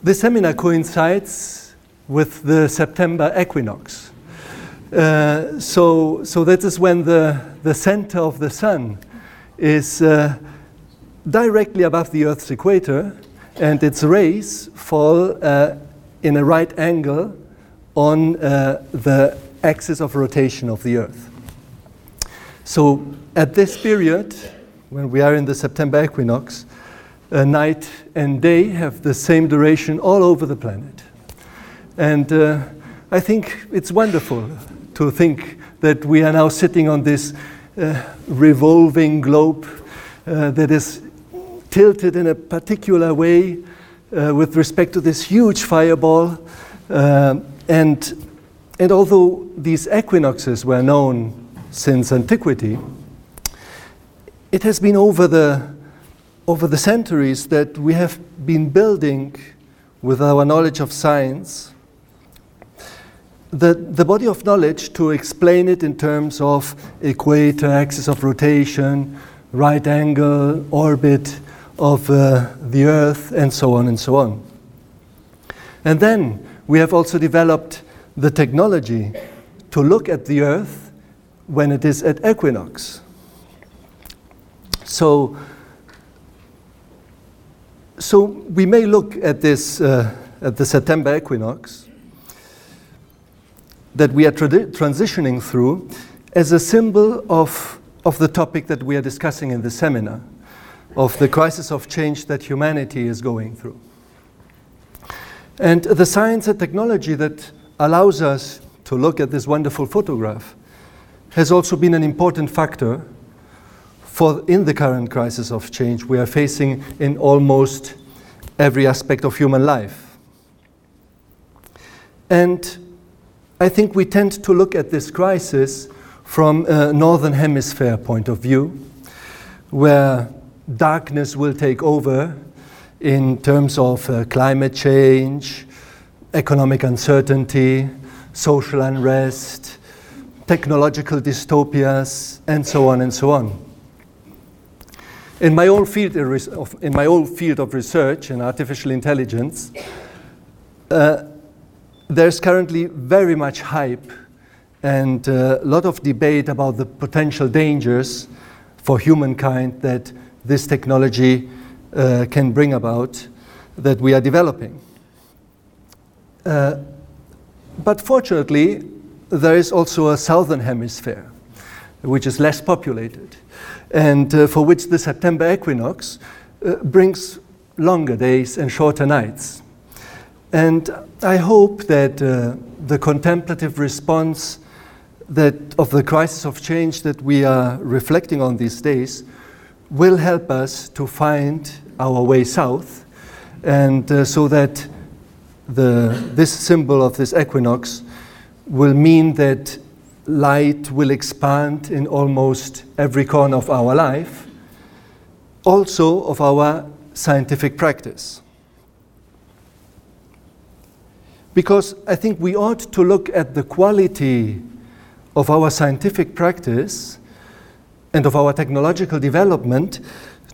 This seminar coincides with the September equinox. Uh, so, so that is when the, the center of the sun is uh, directly above the Earth's equator, and its rays fall uh, in a right angle on uh, the axis of rotation of the Earth. So, at this period, when we are in the September equinox, uh, night and day have the same duration all over the planet. And uh, I think it's wonderful to think that we are now sitting on this uh, revolving globe uh, that is tilted in a particular way uh, with respect to this huge fireball. Uh, and, and although these equinoxes were known since antiquity, it has been over the, over the centuries that we have been building with our knowledge of science the, the body of knowledge to explain it in terms of equator, axis of rotation, right angle, orbit of uh, the Earth, and so on and so on. And then we have also developed the technology to look at the Earth when it is at equinox. So, so we may look at this uh, at the September equinox that we are transitioning through as a symbol of, of the topic that we are discussing in the seminar, of the crisis of change that humanity is going through. And the science and technology that allows us to look at this wonderful photograph has also been an important factor for in the current crisis of change we are facing in almost every aspect of human life. And I think we tend to look at this crisis from a northern hemisphere point of view, where darkness will take over in terms of uh, climate change, economic uncertainty, social unrest, technological dystopias, and so on and so on. In my own field of, in my field of research in artificial intelligence, uh, there's currently very much hype and a lot of debate about the potential dangers for humankind that this technology uh, can bring about that we are developing. Uh, but fortunately, there is also a southern hemisphere, which is less populated, and uh, for which the September equinox uh, brings longer days and shorter nights. And I hope that uh, the contemplative response that of the crisis of change that we are reflecting on these days will help us to find our way south, and uh, so that the, this symbol of this equinox will mean that light will expand in almost every corner of our life, also of our scientific practice. Because I think we ought to look at the quality of our scientific practice and of our technological development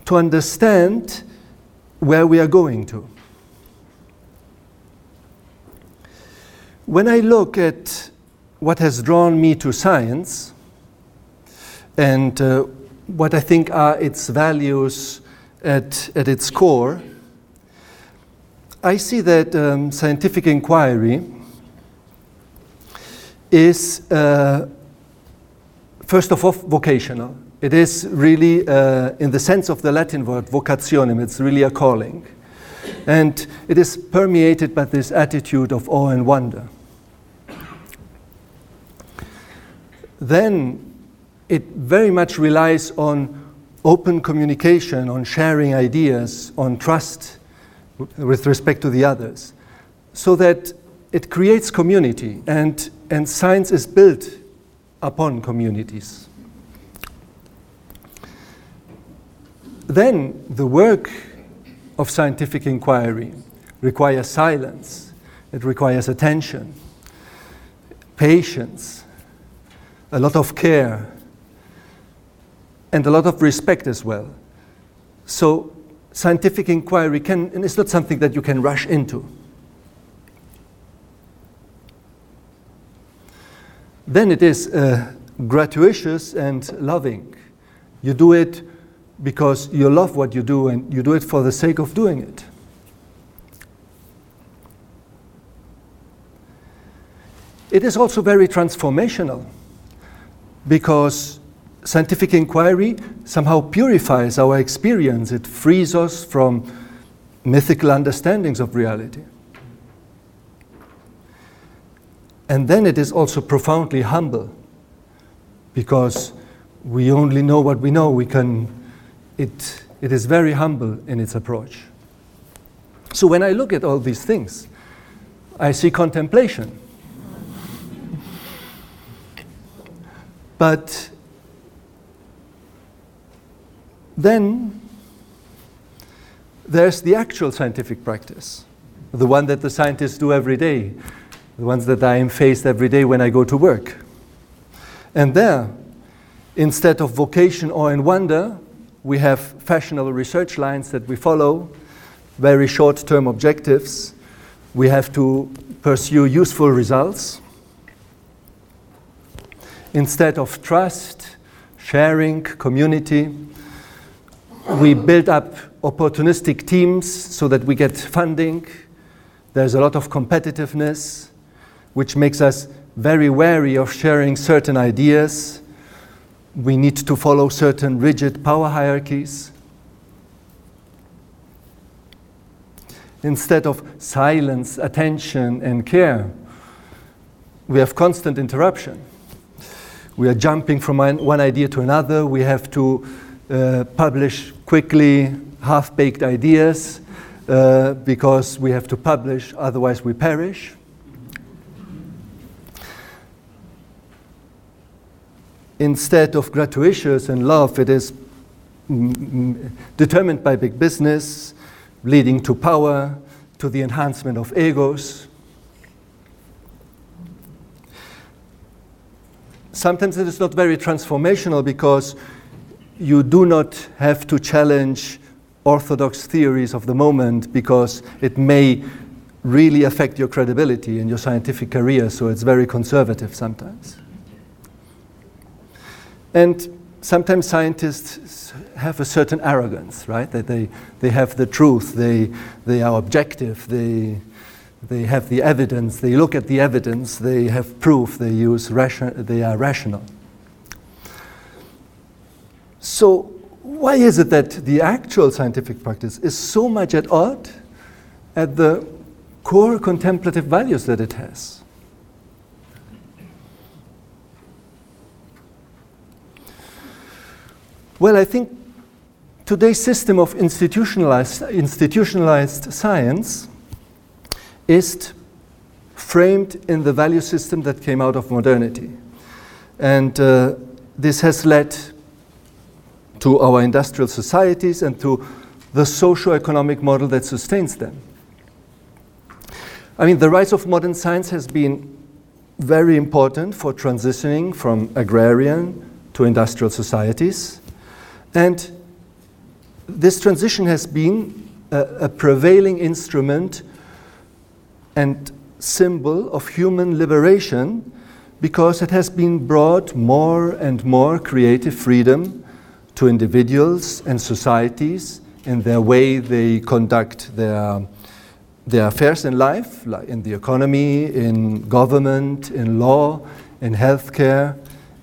to understand where we are going to. When I look at what has drawn me to science and uh, what I think are its values at, at its core, I see that um, scientific inquiry is, uh, first of all, vocational. It is really, uh, in the sense of the Latin word vocationem, it's really a calling. And it is permeated by this attitude of awe and wonder. Then it very much relies on open communication, on sharing ideas, on trust with respect to the others, so that it creates community and, and science is built upon communities. Then the work of scientific inquiry requires silence, it requires attention, patience, a lot of care, and a lot of respect as well. So, scientific inquiry can, and it's not something that you can rush into. Then it is uh, gratuitous and loving. You do it because you love what you do and you do it for the sake of doing it. It is also very transformational because scientific inquiry somehow purifies our experience. It frees us from mythical understandings of reality. And then it is also profoundly humble because we only know what we know. We can, it, it is very humble in its approach. So when I look at all these things, I see contemplation. But then there's the actual scientific practice, the one that the scientists do every day, the ones that I am faced every day when I go to work. And there, instead of vocation or in wonder, we have fashionable research lines that we follow, very short term objectives. We have to pursue useful results. Instead of trust, sharing, community, we build up opportunistic teams so that we get funding. There's a lot of competitiveness, which makes us very wary of sharing certain ideas. We need to follow certain rigid power hierarchies. Instead of silence, attention, and care, we have constant interruption. We are jumping from one idea to another. We have to uh, publish quickly half baked ideas uh, because we have to publish, otherwise, we perish. Instead of gratuitous and love, it is determined by big business, leading to power, to the enhancement of egos. Sometimes it is not very transformational because you do not have to challenge orthodox theories of the moment because it may really affect your credibility in your scientific career, so it's very conservative sometimes. And sometimes scientists have a certain arrogance, right? That they, they have the truth, they, they are objective, they, they have the evidence, they look at the evidence, they have proof, they, use ration, they are rational. So, why is it that the actual scientific practice is so much at odds at the core contemplative values that it has? Well, I think today's system of institutionalized, institutionalized science is framed in the value system that came out of modernity. And uh, this has led to our industrial societies and to the socio-economic model that sustains them. I mean, the rise of modern science has been very important for transitioning from agrarian to industrial societies. And this transition has been a, a prevailing instrument and symbol of human liberation because it has been brought more and more creative freedom to individuals and societies in their way they conduct their, their affairs in life, like in the economy, in government, in law, in healthcare,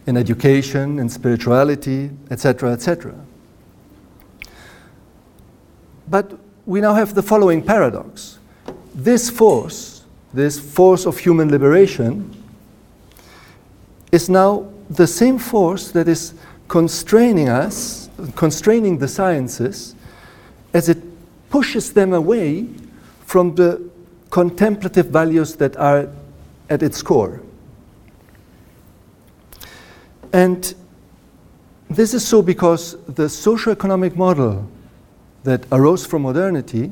in education, in spirituality, etc., etc. But we now have the following paradox. This force, this force of human liberation, is now the same force that is constraining us, constraining the sciences, as it pushes them away from the contemplative values that are at its core. And this is so because the socio-economic model that arose from modernity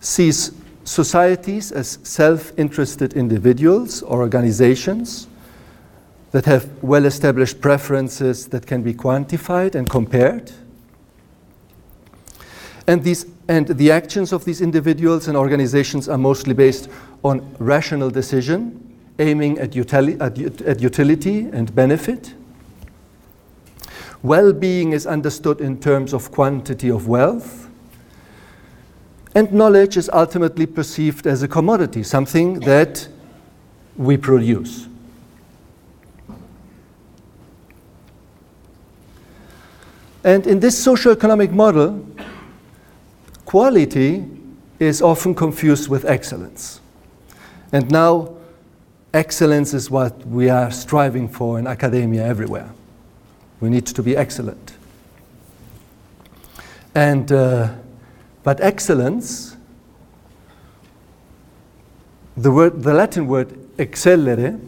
sees societies as self-interested individuals or organizations that have well established preferences that can be quantified and compared. And, these, and the actions of these individuals and organizations are mostly based on rational decision aiming at, utili- at, at utility and benefit. Well being is understood in terms of quantity of wealth. And knowledge is ultimately perceived as a commodity, something that we produce. And in this socio-economic model, quality is often confused with excellence. And now, excellence is what we are striving for in academia everywhere. We need to be excellent. And, uh, but excellence, the, word, the Latin word excellere,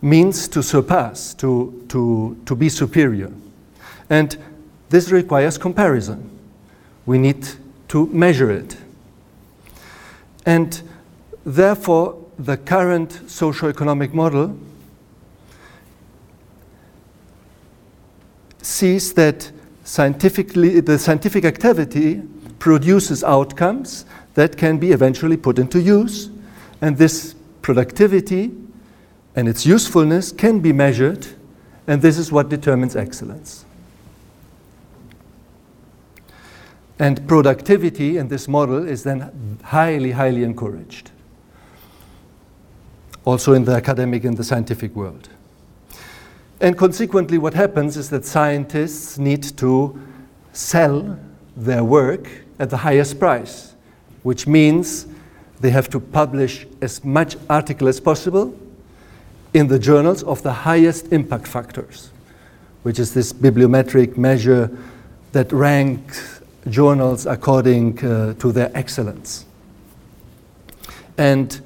means to surpass, to, to, to be superior. And this requires comparison. We need to measure it. And therefore, the current socio-economic model sees that scientifically, the scientific activity produces outcomes that can be eventually put into use, and this productivity and its usefulness can be measured, and this is what determines excellence. And productivity in this model is then highly, highly encouraged, also in the academic and the scientific world. And consequently, what happens is that scientists need to sell their work at the highest price, which means they have to publish as much article as possible in the journals of the highest impact factors, which is this bibliometric measure that ranks journals according uh, to their excellence. And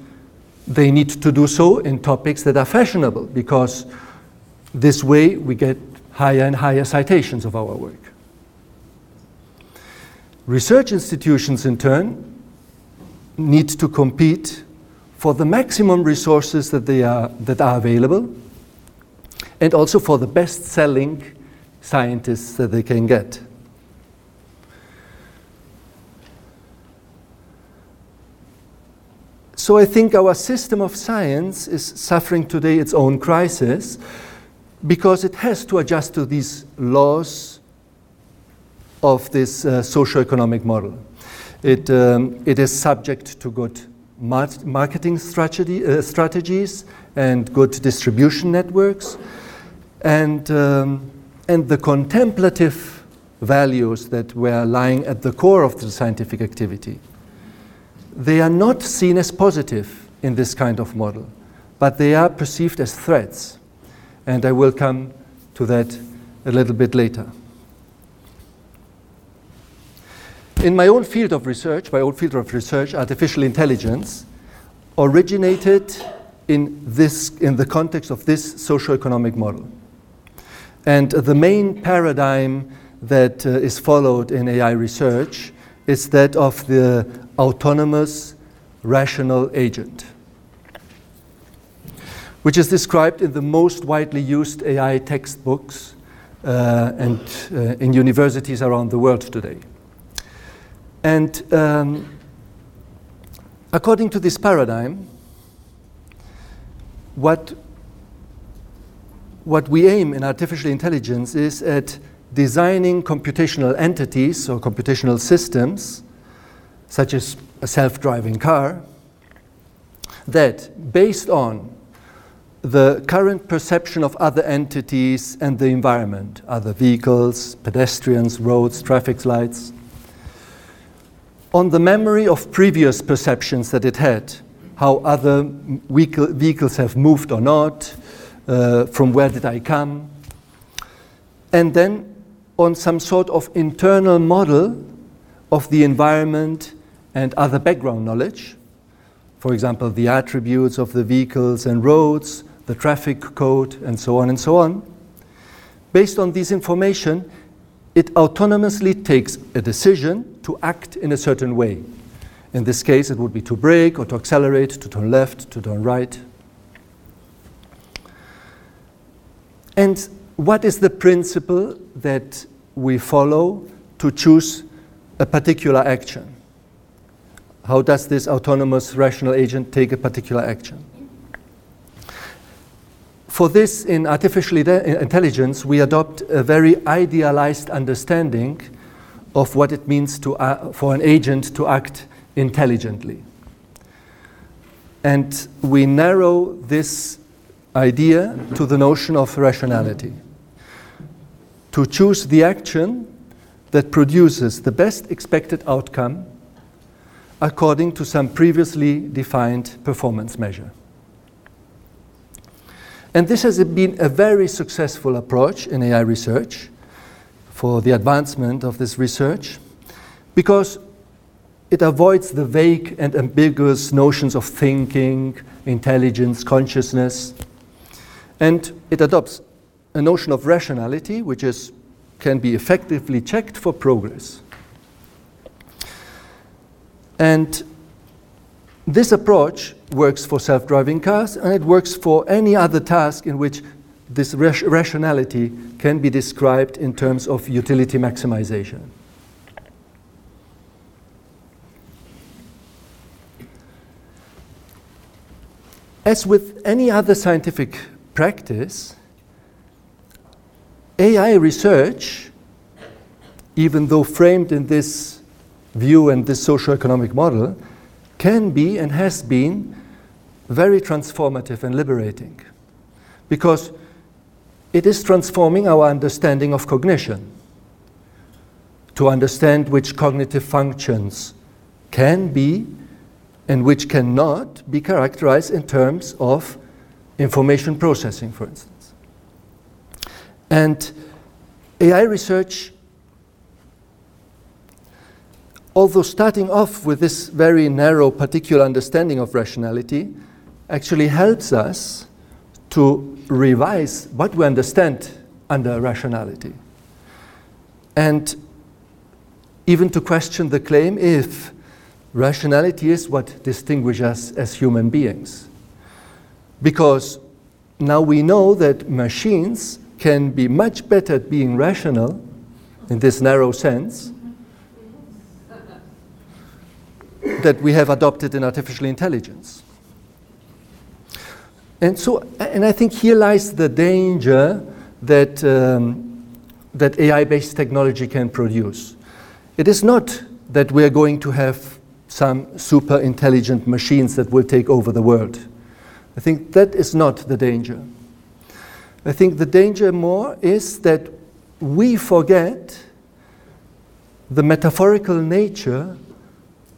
they need to do so in topics that are fashionable because this way we get higher and higher citations of our work. Research institutions, in turn, need to compete for the maximum resources that, they are, that are available and also for the best selling scientists that they can get. So I think our system of science is suffering today its own crisis because it has to adjust to these laws of this uh, socio-economic model. It, um, it is subject to good marketing strategy, uh, strategies and good distribution networks, and, um, and the contemplative values that were lying at the core of the scientific activity they are not seen as positive in this kind of model, but they are perceived as threats. And I will come to that a little bit later. In my own field of research, my own field of research, artificial intelligence, originated in, this, in the context of this socio-economic model. And the main paradigm that uh, is followed in AI research is that of the autonomous rational agent, which is described in the most widely used AI textbooks uh, and uh, in universities around the world today. And um, according to this paradigm, what, what we aim in artificial intelligence is at designing computational entities or computational systems such as a self driving car, that based on the current perception of other entities and the environment, other vehicles, pedestrians, roads, traffic lights, on the memory of previous perceptions that it had, how other vehicles have moved or not, uh, from where did I come, and then on some sort of internal model of the environment and other background knowledge, for example, the attributes of the vehicles and roads, the traffic code, and so on and so on. Based on this information, it autonomously takes a decision to act in a certain way. In this case, it would be to brake or to accelerate, to turn left, to turn right. And what is the principle that we follow to choose a particular action? How does this autonomous rational agent take a particular action? for this, in artificial intelligence, we adopt a very idealized understanding of what it means to, uh, for an agent to act intelligently. And we narrow this idea to the notion of rationality. To choose the action that produces the best expected outcome according to some previously defined performance measure. And this has been a very successful approach in AI research for the advancement of this research because it avoids the vague and ambiguous notions of thinking, intelligence, consciousness, and it adopts a notion of rationality which is, can be effectively checked for progress. And this approach works for self driving cars and it works for any other task in which this rationality can be described in terms of utility maximization. As with any other scientific practice, AI research, even though framed in this view and this socio-economic model, can be and has been very transformative and liberating because it is transforming our understanding of cognition to understand which cognitive functions can be and which cannot be characterized in terms of information processing, for instance. And AI research although starting off with this very narrow particular understanding of rationality actually helps us to revise what we understand under rationality. And even to question the claim if rationality is what distinguishes us as human beings. Because now we know that machines can be much better at being rational in this narrow sense that we have adopted in artificial intelligence. And so, and I think here lies the danger that, um, that AI-based technology can produce. It is not that we are going to have some super intelligent machines that will take over the world. I think that is not the danger. I think the danger more is that we forget the metaphorical nature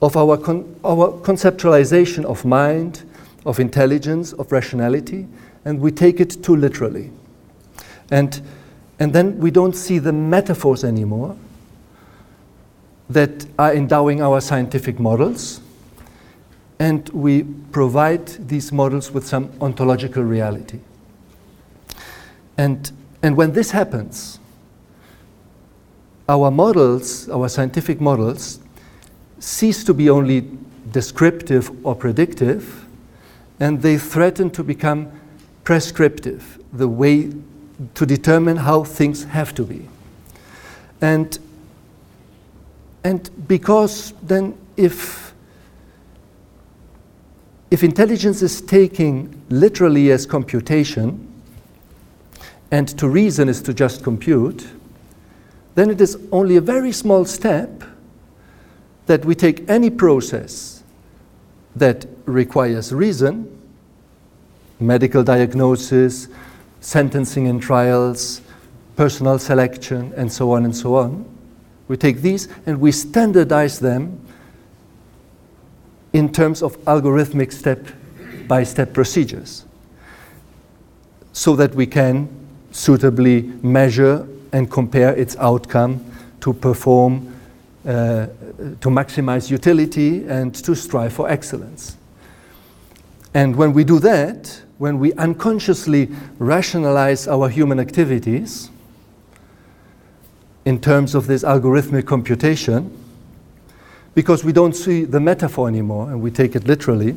of our, con- our conceptualization of mind, of intelligence, of rationality, and we take it too literally. And, and then we don't see the metaphors anymore that are endowing our scientific models, and we provide these models with some ontological reality. And, and when this happens, our models, our scientific models, cease to be only descriptive or predictive, and they threaten to become prescriptive, the way to determine how things have to be. And, and because then, if, if intelligence is taking literally as computation, and to reason is to just compute, then it is only a very small step that we take any process that requires reason, medical diagnosis, sentencing in trials, personal selection, and so on and so on. We take these and we standardize them in terms of algorithmic step by step procedures so that we can suitably measure and compare its outcome to perform uh, to maximize utility and to strive for excellence. And when we do that, when we unconsciously rationalize our human activities in terms of this algorithmic computation, because we don't see the metaphor anymore and we take it literally,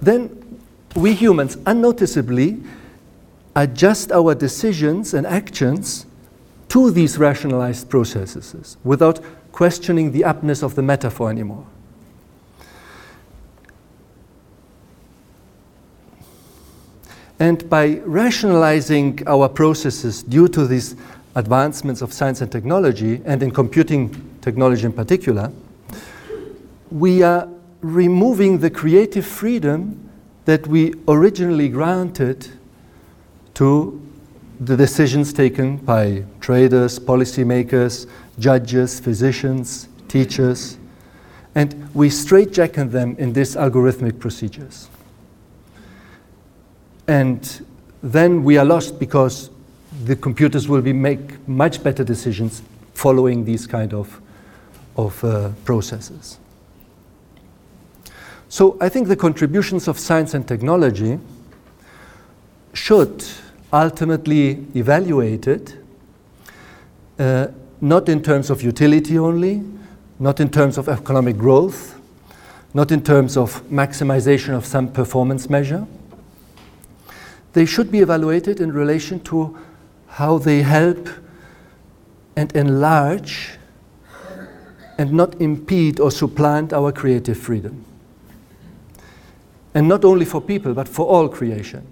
then we humans unnoticeably adjust our decisions and actions to these rationalized processes without questioning the aptness of the metaphor anymore. And by rationalizing our processes due to these advancements of science and technology, and in computing technology in particular, we are removing the creative freedom that we originally granted to the decisions taken by traders, policymakers, judges, physicians, teachers, and we straitjacket them in these algorithmic procedures. And then we are lost because the computers will be make much better decisions following these kind of, of uh, processes. So I think the contributions of science and technology should ultimately evaluated uh, not in terms of utility only, not in terms of economic growth, not in terms of maximization of some performance measure. They should be evaluated in relation to how they help and enlarge and not impede or supplant our creative freedom. And not only for people, but for all creation.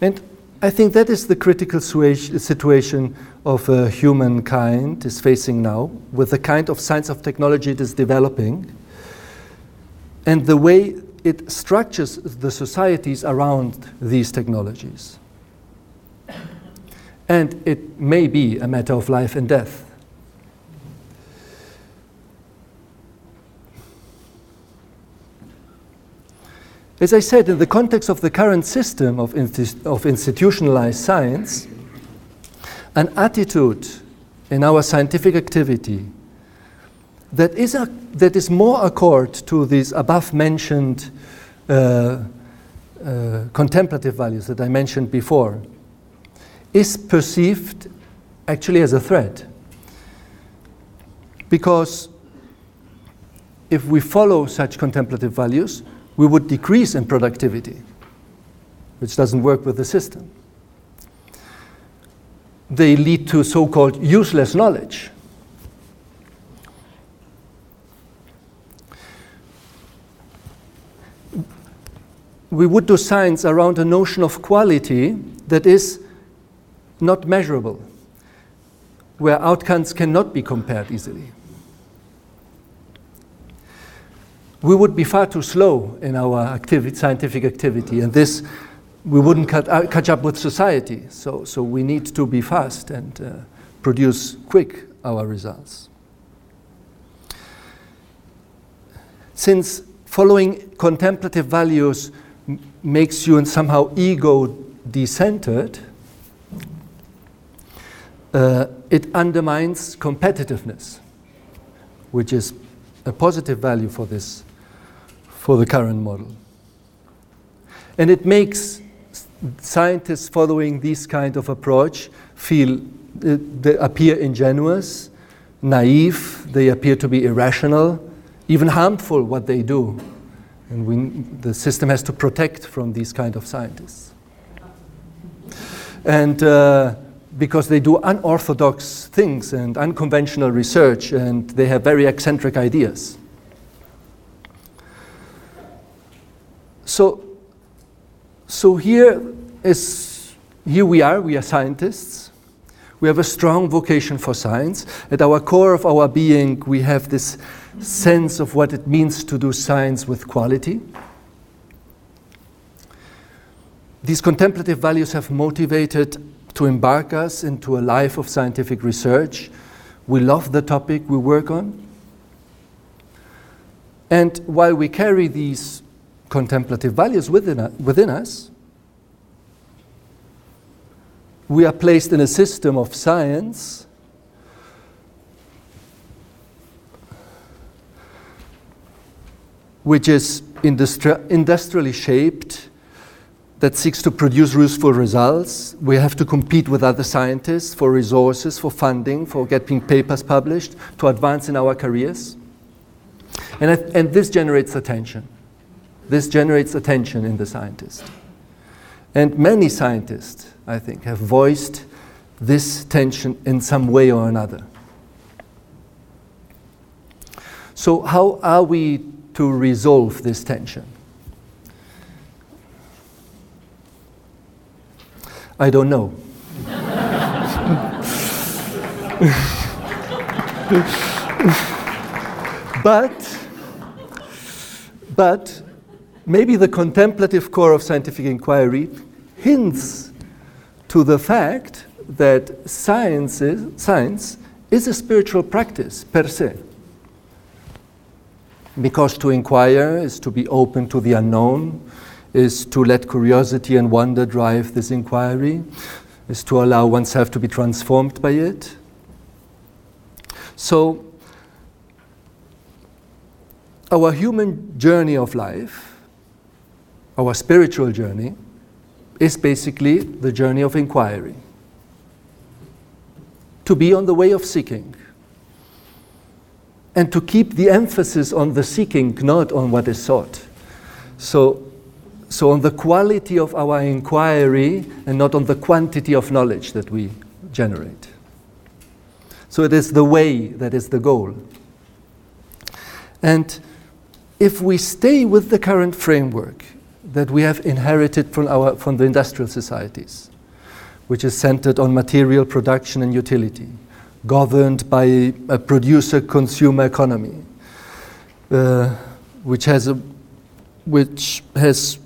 And I think that is the critical situation of uh, humankind is facing now, with the kind of science of technology it is developing, and the way it structures the societies around these technologies. And it may be a matter of life and death. As I said, in the context of the current system of, of institutionalized science, an attitude in our scientific activity that is, a, that is more accord to these above mentioned uh, uh, contemplative values that I mentioned before is perceived actually as a threat. Because if we follow such contemplative values, we would decrease in productivity, which doesn't work with the system. They lead to so called useless knowledge. We would do science around a notion of quality that is not measurable, where outcomes cannot be compared easily. We would be far too slow in our activity, scientific activity, and this we wouldn't cut, uh, catch up with society. So, so we need to be fast and uh, produce quick our results. Since following contemplative values makes you somehow ego decentered, uh, it undermines competitiveness, which is a positive value for this for the current model. And it makes scientists following this kind of approach feel uh, they appear ingenuous, naive, they appear to be irrational, even harmful what they do. And we, the system has to protect from these kind of scientists. And uh, because they do unorthodox things and unconventional research, and they have very eccentric ideas. So, so here is here we are. We are scientists. We have a strong vocation for science. At our core of our being, we have this sense of what it means to do science with quality. These contemplative values have motivated to embark us into a life of scientific research. We love the topic we work on. And while we carry these contemplative values within, within us, we are placed in a system of science which is industri- industrially shaped, that seeks to produce useful results. We have to compete with other scientists for resources, for funding, for getting papers published, to advance in our careers. And, and this generates attention. This generates attention in the scientist. And many scientists, I think, have voiced this tension in some way or another. So, how are we to resolve this tension? I don't know. but, but maybe the contemplative core of scientific inquiry hints to the fact that science is, science is a spiritual practice per se. Because to inquire is to be open to the unknown, is to let curiosity and wonder drive this inquiry, is to allow oneself to be transformed by it. So, our human journey of life, our spiritual journey, is basically the journey of inquiry. To be on the way of seeking. And to keep the emphasis on the seeking, not on what is sought. So, so on the quality of our inquiry and not on the quantity of knowledge that we generate. So it is the way that is the goal. And if we stay with the current framework that we have inherited from, our, from the industrial societies, which is centered on material production and utility, governed by a producer consumer economy, uh, which has, a, which has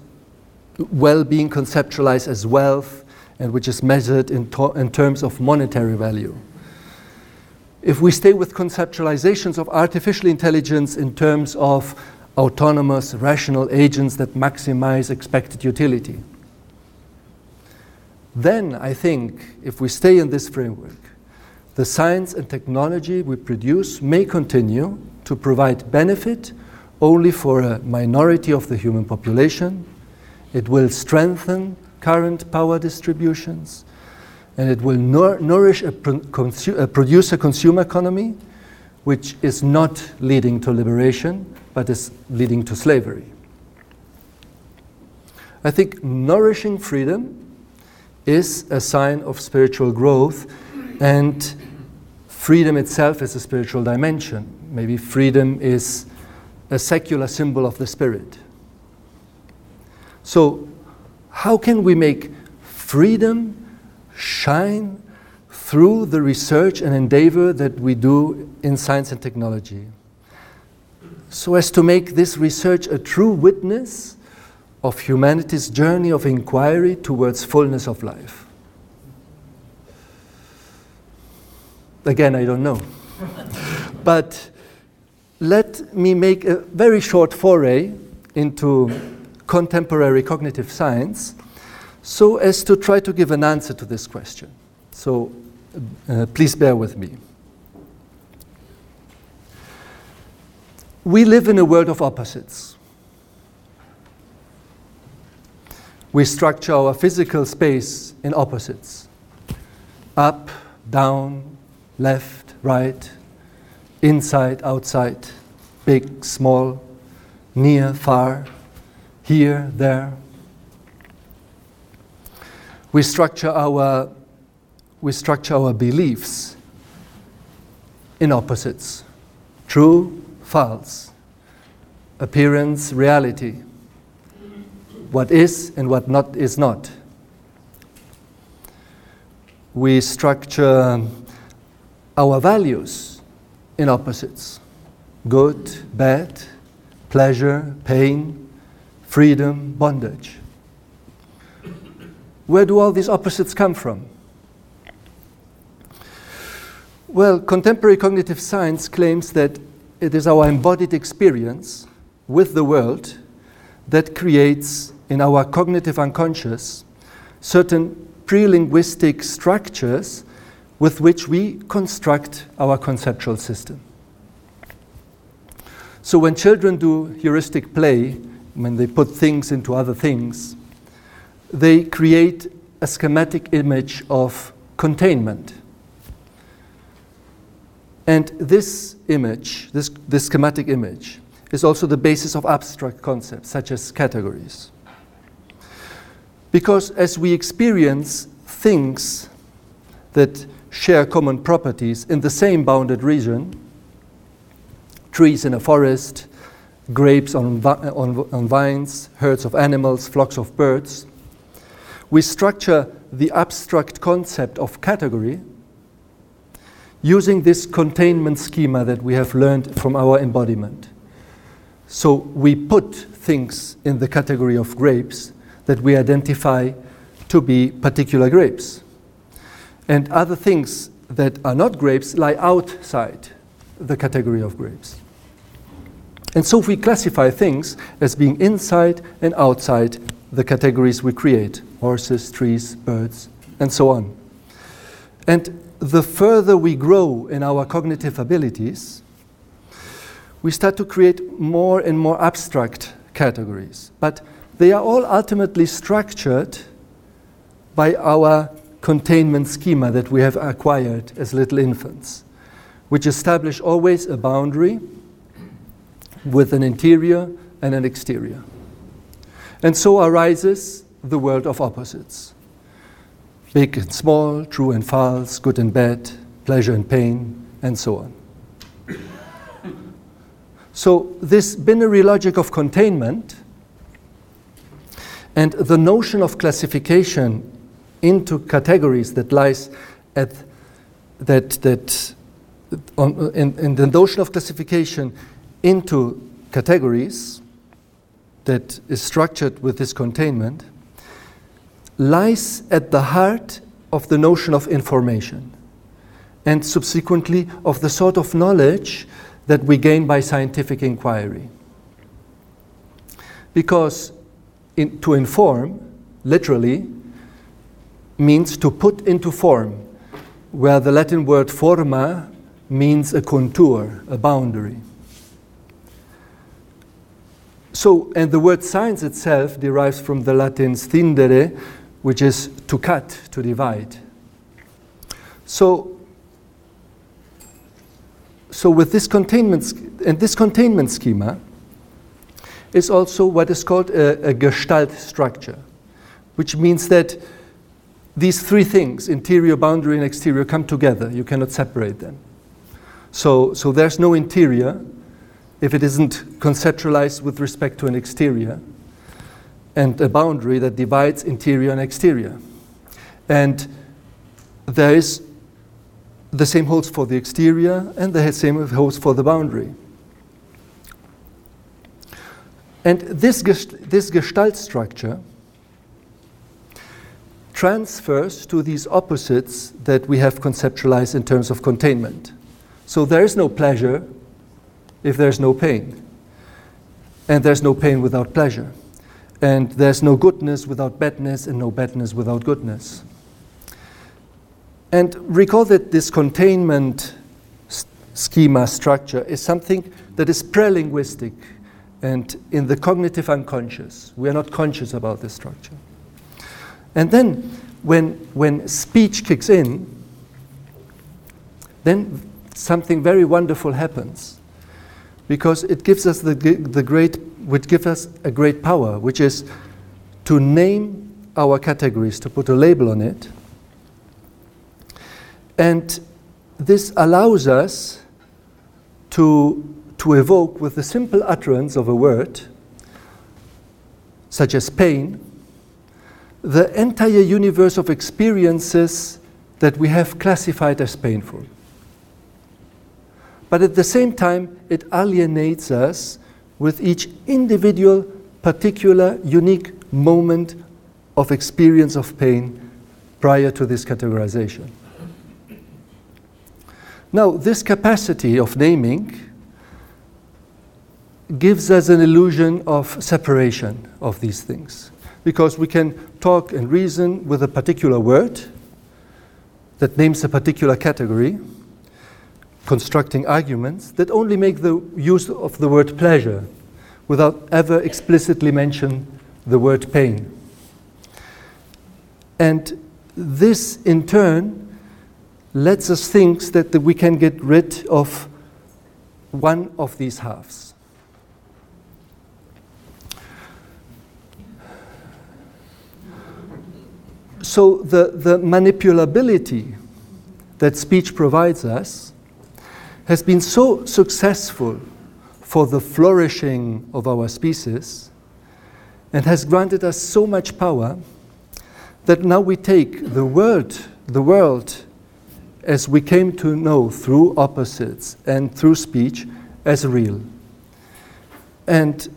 well being conceptualized as wealth and which is measured in, in terms of monetary value. If we stay with conceptualizations of artificial intelligence in terms of autonomous, rational agents that maximize expected utility, then I think if we stay in this framework, the science and technology we produce may continue to provide benefit only for a minority of the human population. It will strengthen current power distributions and it will nour- nourish a, a producer consumer economy which is not leading to liberation but is leading to slavery. I think nourishing freedom is a sign of spiritual growth, and freedom itself is a spiritual dimension. Maybe freedom is a secular symbol of the spirit. So, how can we make freedom shine through the research and endeavor that we do in science and technology? So, as to make this research a true witness of humanity's journey of inquiry towards fullness of life? Again, I don't know. but let me make a very short foray into contemporary cognitive science so as to try to give an answer to this question. So uh, please bear with me. We live in a world of opposites. we structure our physical space in opposites up, down, left, right, inside, outside, big, small, near, far, here, there. We structure our, we structure our beliefs in opposites true, false, appearance, reality what is and what not is not. We structure our values in opposites good, bad, pleasure, pain, freedom, bondage. Where do all these opposites come from? Well, contemporary cognitive science claims that it is our embodied experience with the world that creates in our cognitive unconscious certain pre linguistic structures with which we construct our conceptual system. So, when children do heuristic play, when they put things into other things, they create a schematic image of containment. And this image, this, this schematic image, is also the basis of abstract concepts such as categories. Because as we experience things that share common properties in the same bounded region, trees in a forest, grapes on, vi- on, on vines, herds of animals, flocks of birds, we structure the abstract concept of category using this containment schema that we have learned from our embodiment. So we put things in the category of grapes that we identify to be particular grapes. And other things that are not grapes lie outside the category of grapes. And so we classify things as being inside and outside the categories we create horses, trees, birds, and so on. And the further we grow in our cognitive abilities, we start to create more and more abstract categories. But they are all ultimately structured by our containment schema that we have acquired as little infants, which establish always a boundary with an interior and an exterior. And so arises the world of opposites big and small, true and false, good and bad, pleasure and pain, and so on. So, this binary logic of containment and the notion of classification into categories that lies at that, that on, in, in the notion of classification into categories that is structured with this containment lies at the heart of the notion of information and subsequently of the sort of knowledge that we gain by scientific inquiry. Because in, to inform, literally, means to put into form, where the Latin word forma means a contour, a boundary. So, and the word science itself derives from the Latin scindere, which is to cut, to divide. So, so with this containment, and this containment schema is also what is called a, a gestalt structure, which means that these three things, interior, boundary, and exterior, come together. You cannot separate them. So, so there's no interior if it isn't conceptualized with respect to an exterior and a boundary that divides interior and exterior. And there is the same holds for the exterior and the same holds for the boundary. And this, this gestalt structure transfers to these opposites that we have conceptualized in terms of containment. So there is no pleasure if there's no pain, and there's no pain without pleasure. And there's no goodness without badness, and no badness without goodness. And recall that this containment schema structure is something that is pre-linguistic and in the cognitive unconscious. We are not conscious about this structure. And then when, when speech kicks in, then something very wonderful happens because it gives us the, the great which gives us a great power, which is to name our categories, to put a label on it. And this allows us to, to evoke with the simple utterance of a word, such as pain, the entire universe of experiences that we have classified as painful. But at the same time, it alienates us with each individual, particular, unique moment of experience of pain prior to this categorization. Now, this capacity of naming gives us an illusion of separation of these things because we can talk and reason with a particular word that names a particular category constructing arguments that only make the use of the word pleasure without ever explicitly mention the word pain. And this, in turn, lets us think that we can get rid of one of these halves. So, the, the manipulability that speech provides us has been so successful for the flourishing of our species and has granted us so much power that now we take the world, the world as we came to know through opposites and through speech as real. And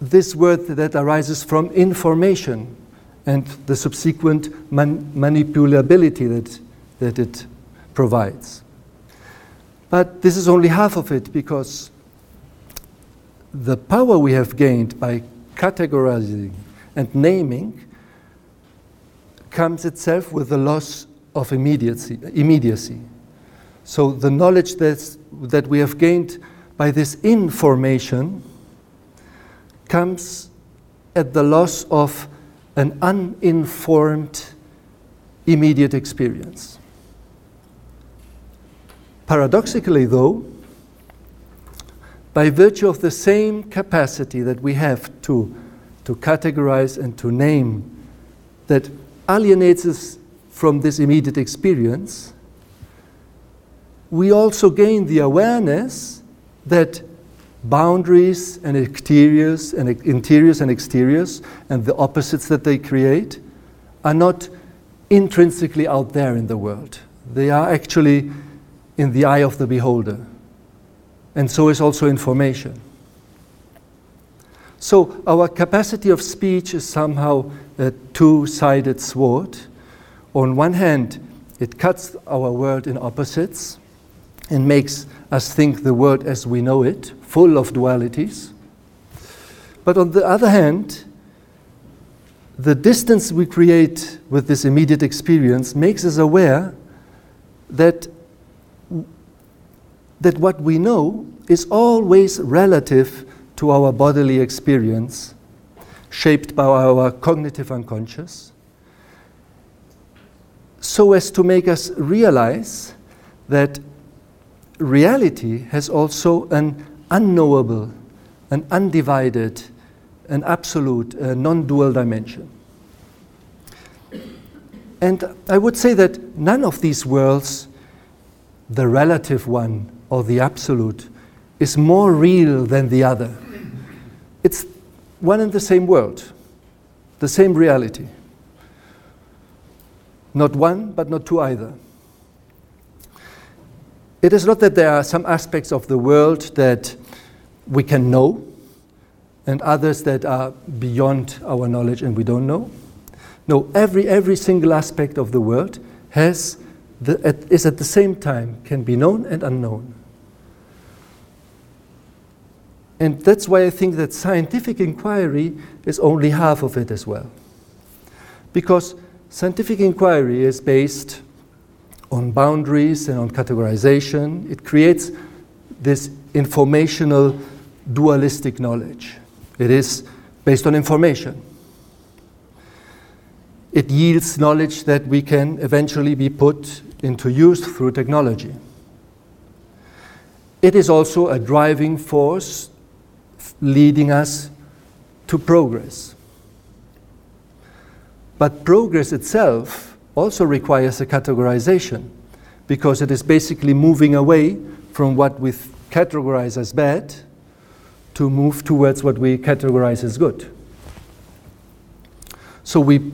this word that arises from information and the subsequent man- manipulability that, that it provides. But this is only half of it because the power we have gained by categorizing and naming comes itself with the loss of immediacy. immediacy. So the knowledge that's, that we have gained by this information comes at the loss of an uninformed immediate experience. Paradoxically, though, by virtue of the same capacity that we have to, to categorize and to name that alienates us from this immediate experience, we also gain the awareness that boundaries and exteriors and interiors and exteriors and the opposites that they create are not intrinsically out there in the world. They are actually in the eye of the beholder. And so is also information. So our capacity of speech is somehow a two sided sword. On one hand, it cuts our world in opposites and makes us think the world as we know it, full of dualities. But on the other hand, the distance we create with this immediate experience makes us aware that, that what we know is always relative to our bodily experience, shaped by our cognitive unconscious, so as to make us realize that reality has also an unknowable, an undivided, an absolute, non dual dimension. And I would say that none of these worlds, the relative one or the absolute, is more real than the other. It's one and the same world, the same reality. Not one, but not two either. It is not that there are some aspects of the world that we can know and others that are beyond our knowledge and we don't know. No, every, every single aspect of the world has the, at, is at the same time can be known and unknown. And that's why I think that scientific inquiry is only half of it as well. Because scientific inquiry is based on boundaries and on categorization. It creates this informational dualistic knowledge. It is based on information. It yields knowledge that we can eventually be put into use through technology. It is also a driving force leading us to progress. But progress itself also requires a categorization because it is basically moving away from what we categorize as bad to move towards what we categorize as good. So we,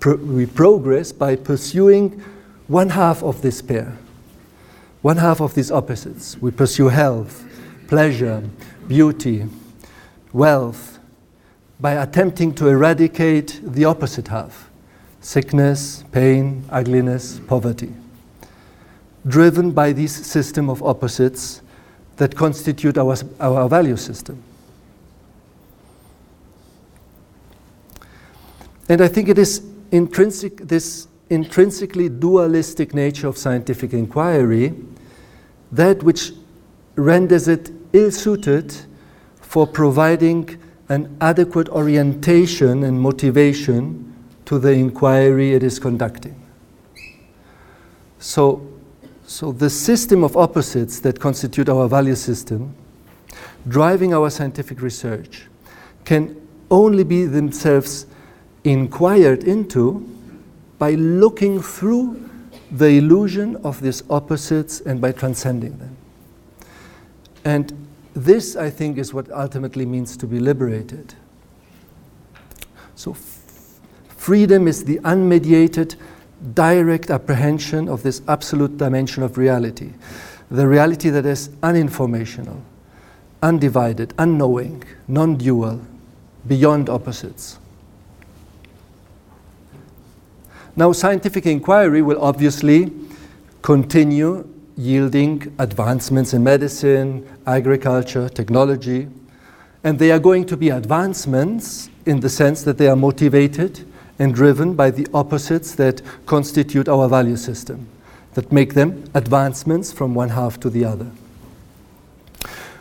pro- we progress by pursuing one half of this pair, one half of these opposites. We pursue health, pleasure, beauty, wealth, by attempting to eradicate the opposite half sickness, pain, ugliness, poverty, driven by this system of opposites that constitute our, our value system. And I think it is intrinsic, this intrinsically dualistic nature of scientific inquiry that which renders it ill suited for providing an adequate orientation and motivation to the inquiry it is conducting. So, so the system of opposites that constitute our value system, driving our scientific research, can only be themselves inquired into by looking through the illusion of these opposites and by transcending them. And this, I think, is what ultimately means to be liberated. So, Freedom is the unmediated, direct apprehension of this absolute dimension of reality, the reality that is uninformational, undivided, unknowing, non dual, beyond opposites. Now, scientific inquiry will obviously continue yielding advancements in medicine, agriculture, technology, and they are going to be advancements in the sense that they are motivated and driven by the opposites that constitute our value system, that make them advancements from one half to the other.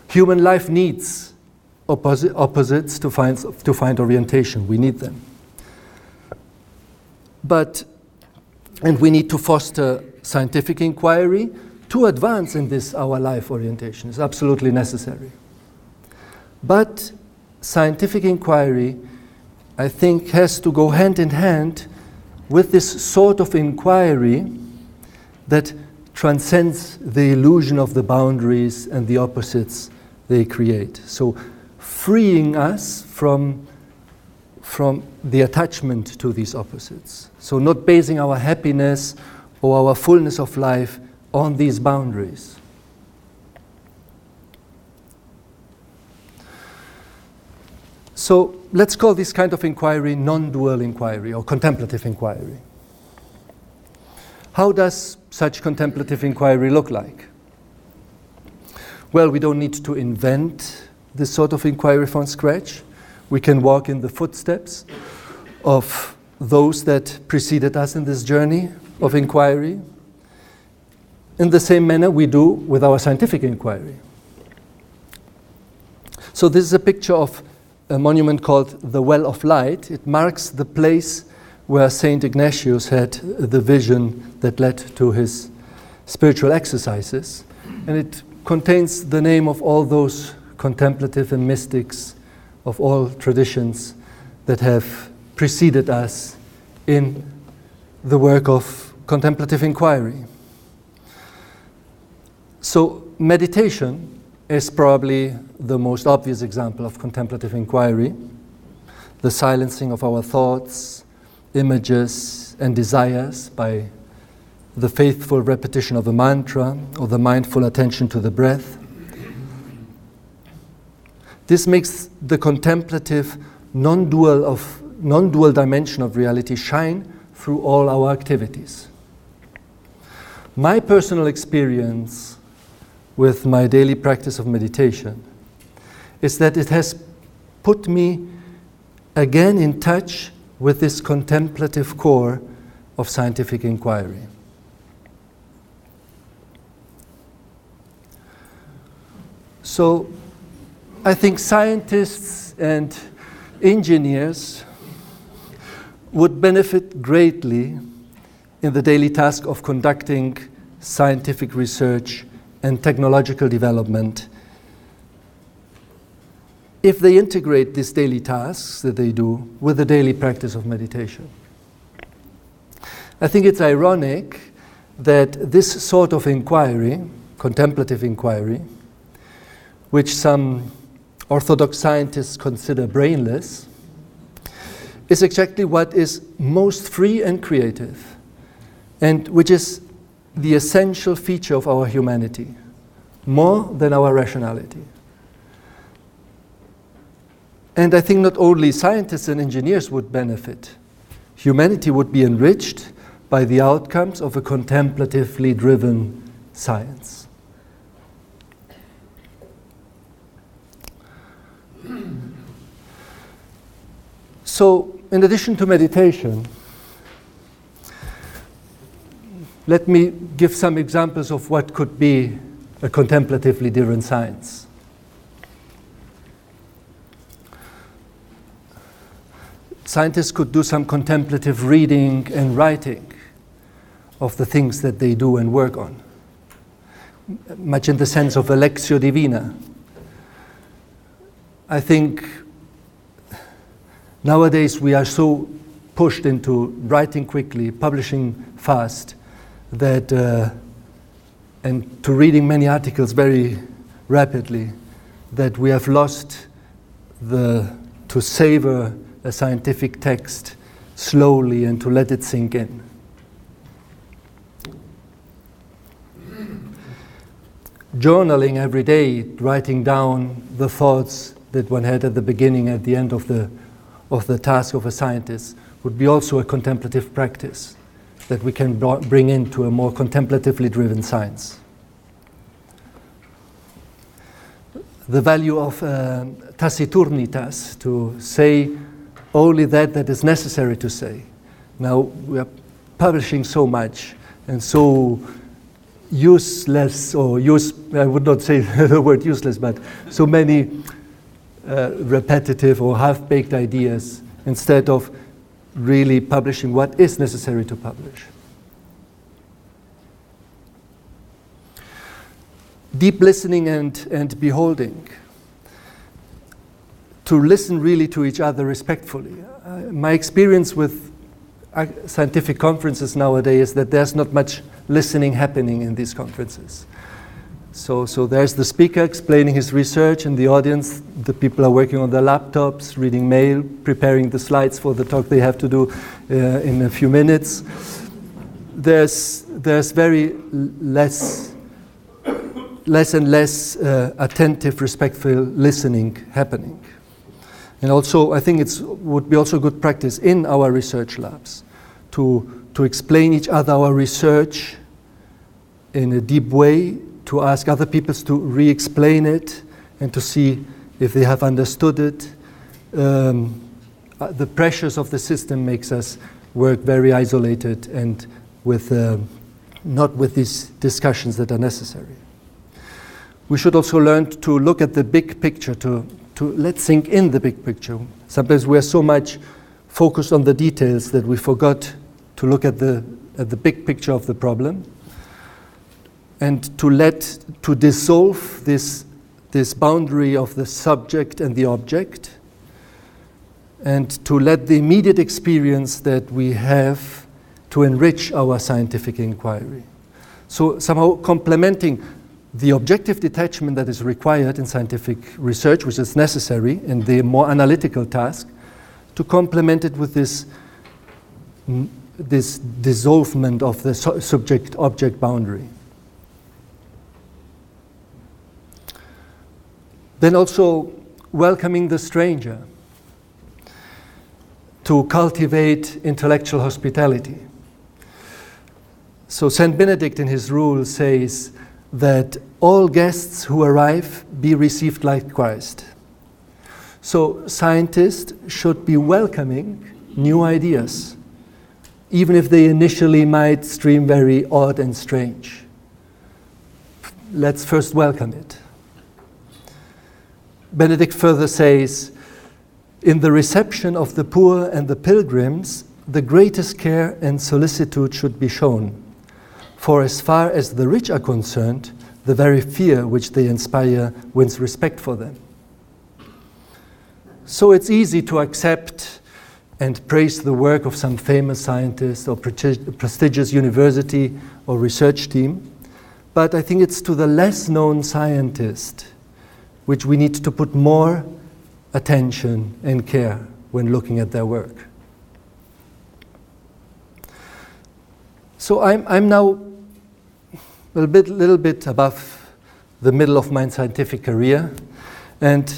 Human life needs opposi- opposites to find, to find orientation. We need them. But, and we need to foster scientific inquiry to advance in this our life orientation. It's absolutely necessary. But scientific inquiry, I think, has to go hand in hand with this sort of inquiry that transcends the illusion of the boundaries and the opposites they create. So, freeing us from, from the attachment to these opposites. So, not basing our happiness or our fullness of life on these boundaries. So let's call this kind of inquiry non dual inquiry or contemplative inquiry. How does such contemplative inquiry look like? Well, we don't need to invent this sort of inquiry from scratch. We can walk in the footsteps of those that preceded us in this journey of inquiry in the same manner we do with our scientific inquiry. So, this is a picture of a monument called the Well of Light. It marks the place where St. Ignatius had the vision that led to his spiritual exercises. And it contains the name of all those contemplative and mystics of all traditions that have preceded us in the work of contemplative inquiry. So, meditation is probably the most obvious example of contemplative inquiry the silencing of our thoughts, images, and desires by the faithful repetition of a mantra or the mindful attention to the breath. This makes the contemplative non-dual of non-dual dimension of reality shine through all our activities. My personal experience with my daily practice of meditation is that it has put me again in touch with this contemplative core of scientific inquiry. So, I think scientists and engineers would benefit greatly in the daily task of conducting scientific research and technological development, if they integrate these daily tasks that they do with the daily practice of meditation. I think it's ironic that this sort of inquiry, contemplative inquiry, which some orthodox scientists consider brainless, is exactly what is most free and creative, and which is the essential feature of our humanity, more than our rationality. And I think not only scientists and engineers would benefit, humanity would be enriched by the outcomes of a contemplatively driven science. So, in addition to meditation, let me give some examples of what could be a contemplatively driven science. Scientists could do some contemplative reading and writing of the things that they do and work on, much in the sense of a lectio divina. I think nowadays we are so pushed into writing quickly, publishing fast, that, uh, and to reading many articles very rapidly, that we have lost the, to savor a scientific text slowly and to let it sink in. Journaling every day, writing down the thoughts that one had at the beginning, at the end of the, of the task of a scientist, would be also a contemplative practice that we can bring into a more contemplatively driven science. The value of uh, taciturnitas, to say only that that is necessary to say. Now, we are publishing so much and so useless, or use, I would not say the word useless, but so many uh, repetitive or half baked ideas instead of really publishing what is necessary to publish. Deep listening and, and beholding. To listen really to each other respectfully. Uh, my experience with uh, scientific conferences nowadays is that there's not much listening happening in these conferences. So, so there's the speaker explaining his research, and the audience, the people are working on their laptops, reading mail, preparing the slides for the talk they have to do uh, in a few minutes. There's, there's very less, less and less uh, attentive, respectful listening happening. And also, I think it would be also good practice in our research labs to, to explain each other our research in a deep way to ask other people to re explain it and to see if they have understood it. Um, uh, the pressures of the system makes us work very isolated and with uh, not with these discussions that are necessary. We should also learn to look at the big picture, to, to let sink in the big picture. Sometimes we are so much focused on the details that we forgot to look at the, at the big picture of the problem and to let to dissolve this this boundary of the subject and the object and to let the immediate experience that we have to enrich our scientific inquiry. So somehow complementing the objective detachment that is required in scientific research which is necessary in the more analytical task to complement it with this this dissolvement of the su subject object boundary Then also welcoming the stranger to cultivate intellectual hospitality. So, St. Benedict in his rule says that all guests who arrive be received like Christ. So, scientists should be welcoming new ideas, even if they initially might seem very odd and strange. Let's first welcome it. Benedict further says, In the reception of the poor and the pilgrims, the greatest care and solicitude should be shown. For as far as the rich are concerned, the very fear which they inspire wins respect for them. So it's easy to accept and praise the work of some famous scientist or prestigious university or research team, but I think it's to the less known scientist which we need to put more attention and care when looking at their work. So I'm, I'm now a little bit, little bit above the middle of my scientific career, and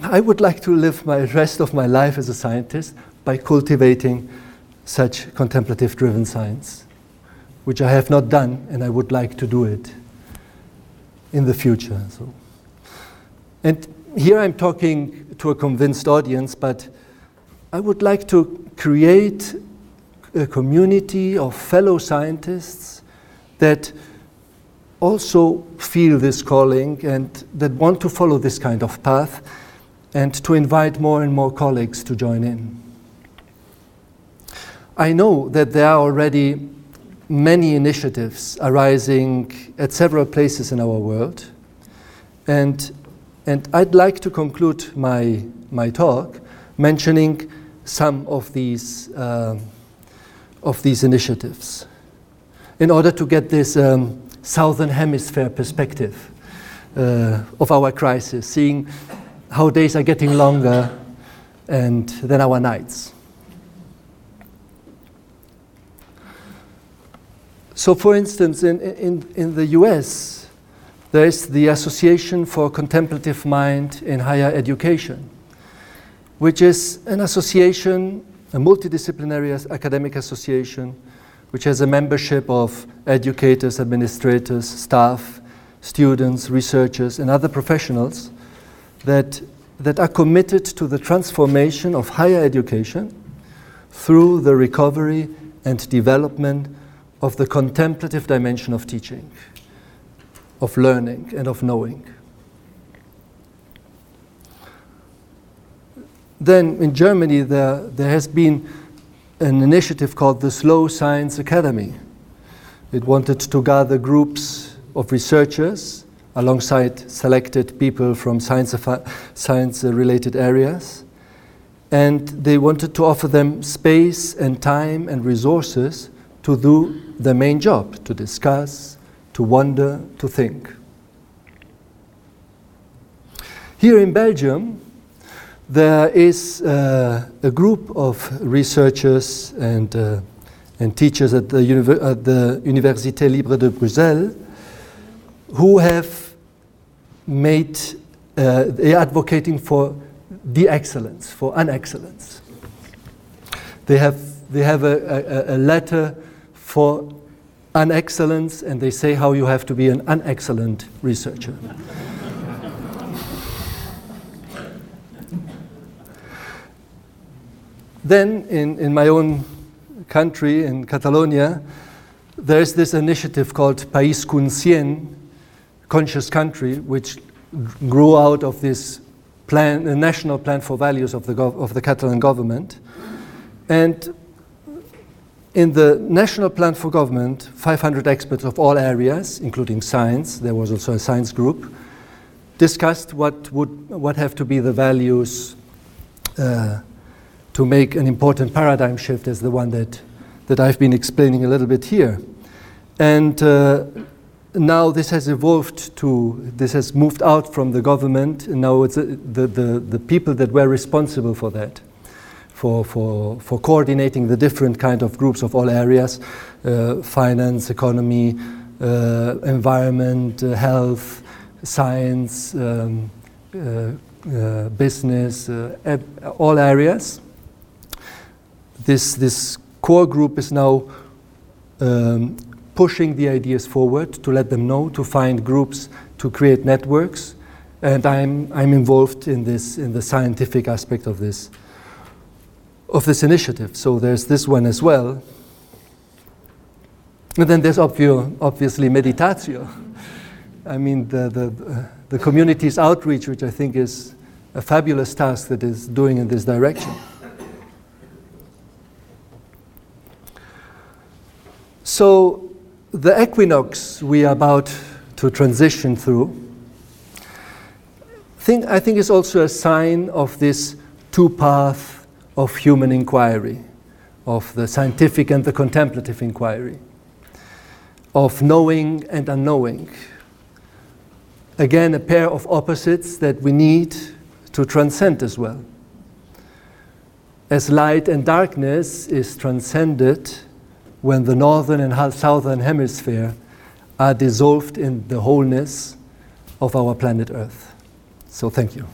I would like to live my rest of my life as a scientist by cultivating such contemplative driven science, which I have not done, and I would like to do it in the future. So. And here I'm talking to a convinced audience, but I would like to create a community of fellow scientists that also feel this calling and that want to follow this kind of path and to invite more and more colleagues to join in. I know that there are already many initiatives arising at several places in our world, and and I'd like to conclude my, my talk mentioning some of these, uh, of these initiatives in order to get this um, southern hemisphere perspective uh, of our crisis, seeing how days are getting longer and then our nights. So, for instance, in, in, in the US, there is the Association for Contemplative Mind in Higher Education, which is an association, a multidisciplinary academic association, which has a membership of educators, administrators, staff, students, researchers, and other professionals that, that are committed to the transformation of higher education through the recovery and development of the contemplative dimension of teaching, of learning, and of knowing. Then in Germany, there, there has been an initiative called the Slow Science Academy. It wanted to gather groups of researchers alongside selected people from science, science related areas. And they wanted to offer them space and time and resources to do their main job to discuss, to wonder, to think. Here in Belgium, there is uh, a group of researchers and, uh, and teachers at the, at the Université Libre de Bruxelles who have made, uh, they are advocating for the excellence, for unexcellence. They have, they have a, a, a letter for unexcellence and they say how you have to be an unexcellent researcher. Then, in, in my own country, in Catalonia, there's this initiative called País Conscient, Conscious Country, which grew out of this plan, national plan for values of the, of the Catalan government. And in the National Plan for Government, 500 experts of all areas, including science, there was also a science group, discussed what would what have to be the values uh, to make an important paradigm shift as the one that, that I've been explaining a little bit here. And uh, now this has evolved to, this has moved out from the government, and now it's uh, the, the, the people that were responsible for that, for, for, for coordinating the different kind of groups of all areas, uh, finance, economy, uh, environment, uh, health, science, um, uh, business, all areas this, this core group is now um, pushing the ideas forward to let them know, to find groups, to create networks. And I'm, I'm involved in this, in the scientific aspect of this, of this initiative. So there's this one as well. And then there's obvio, obviously meditatio. I mean, the, the, the community's outreach, which I think is a fabulous task that is doing in this direction. So, the equinox we are about to transition through, think, I think is also a sign of this two path of human inquiry, of the scientific and the contemplative inquiry, of knowing and unknowing. Again, a pair of opposites that we need to transcend as well. As light and darkness is transcended when the northern and southern hemisphere are dissolved in the wholeness of our planet Earth. So, thank you.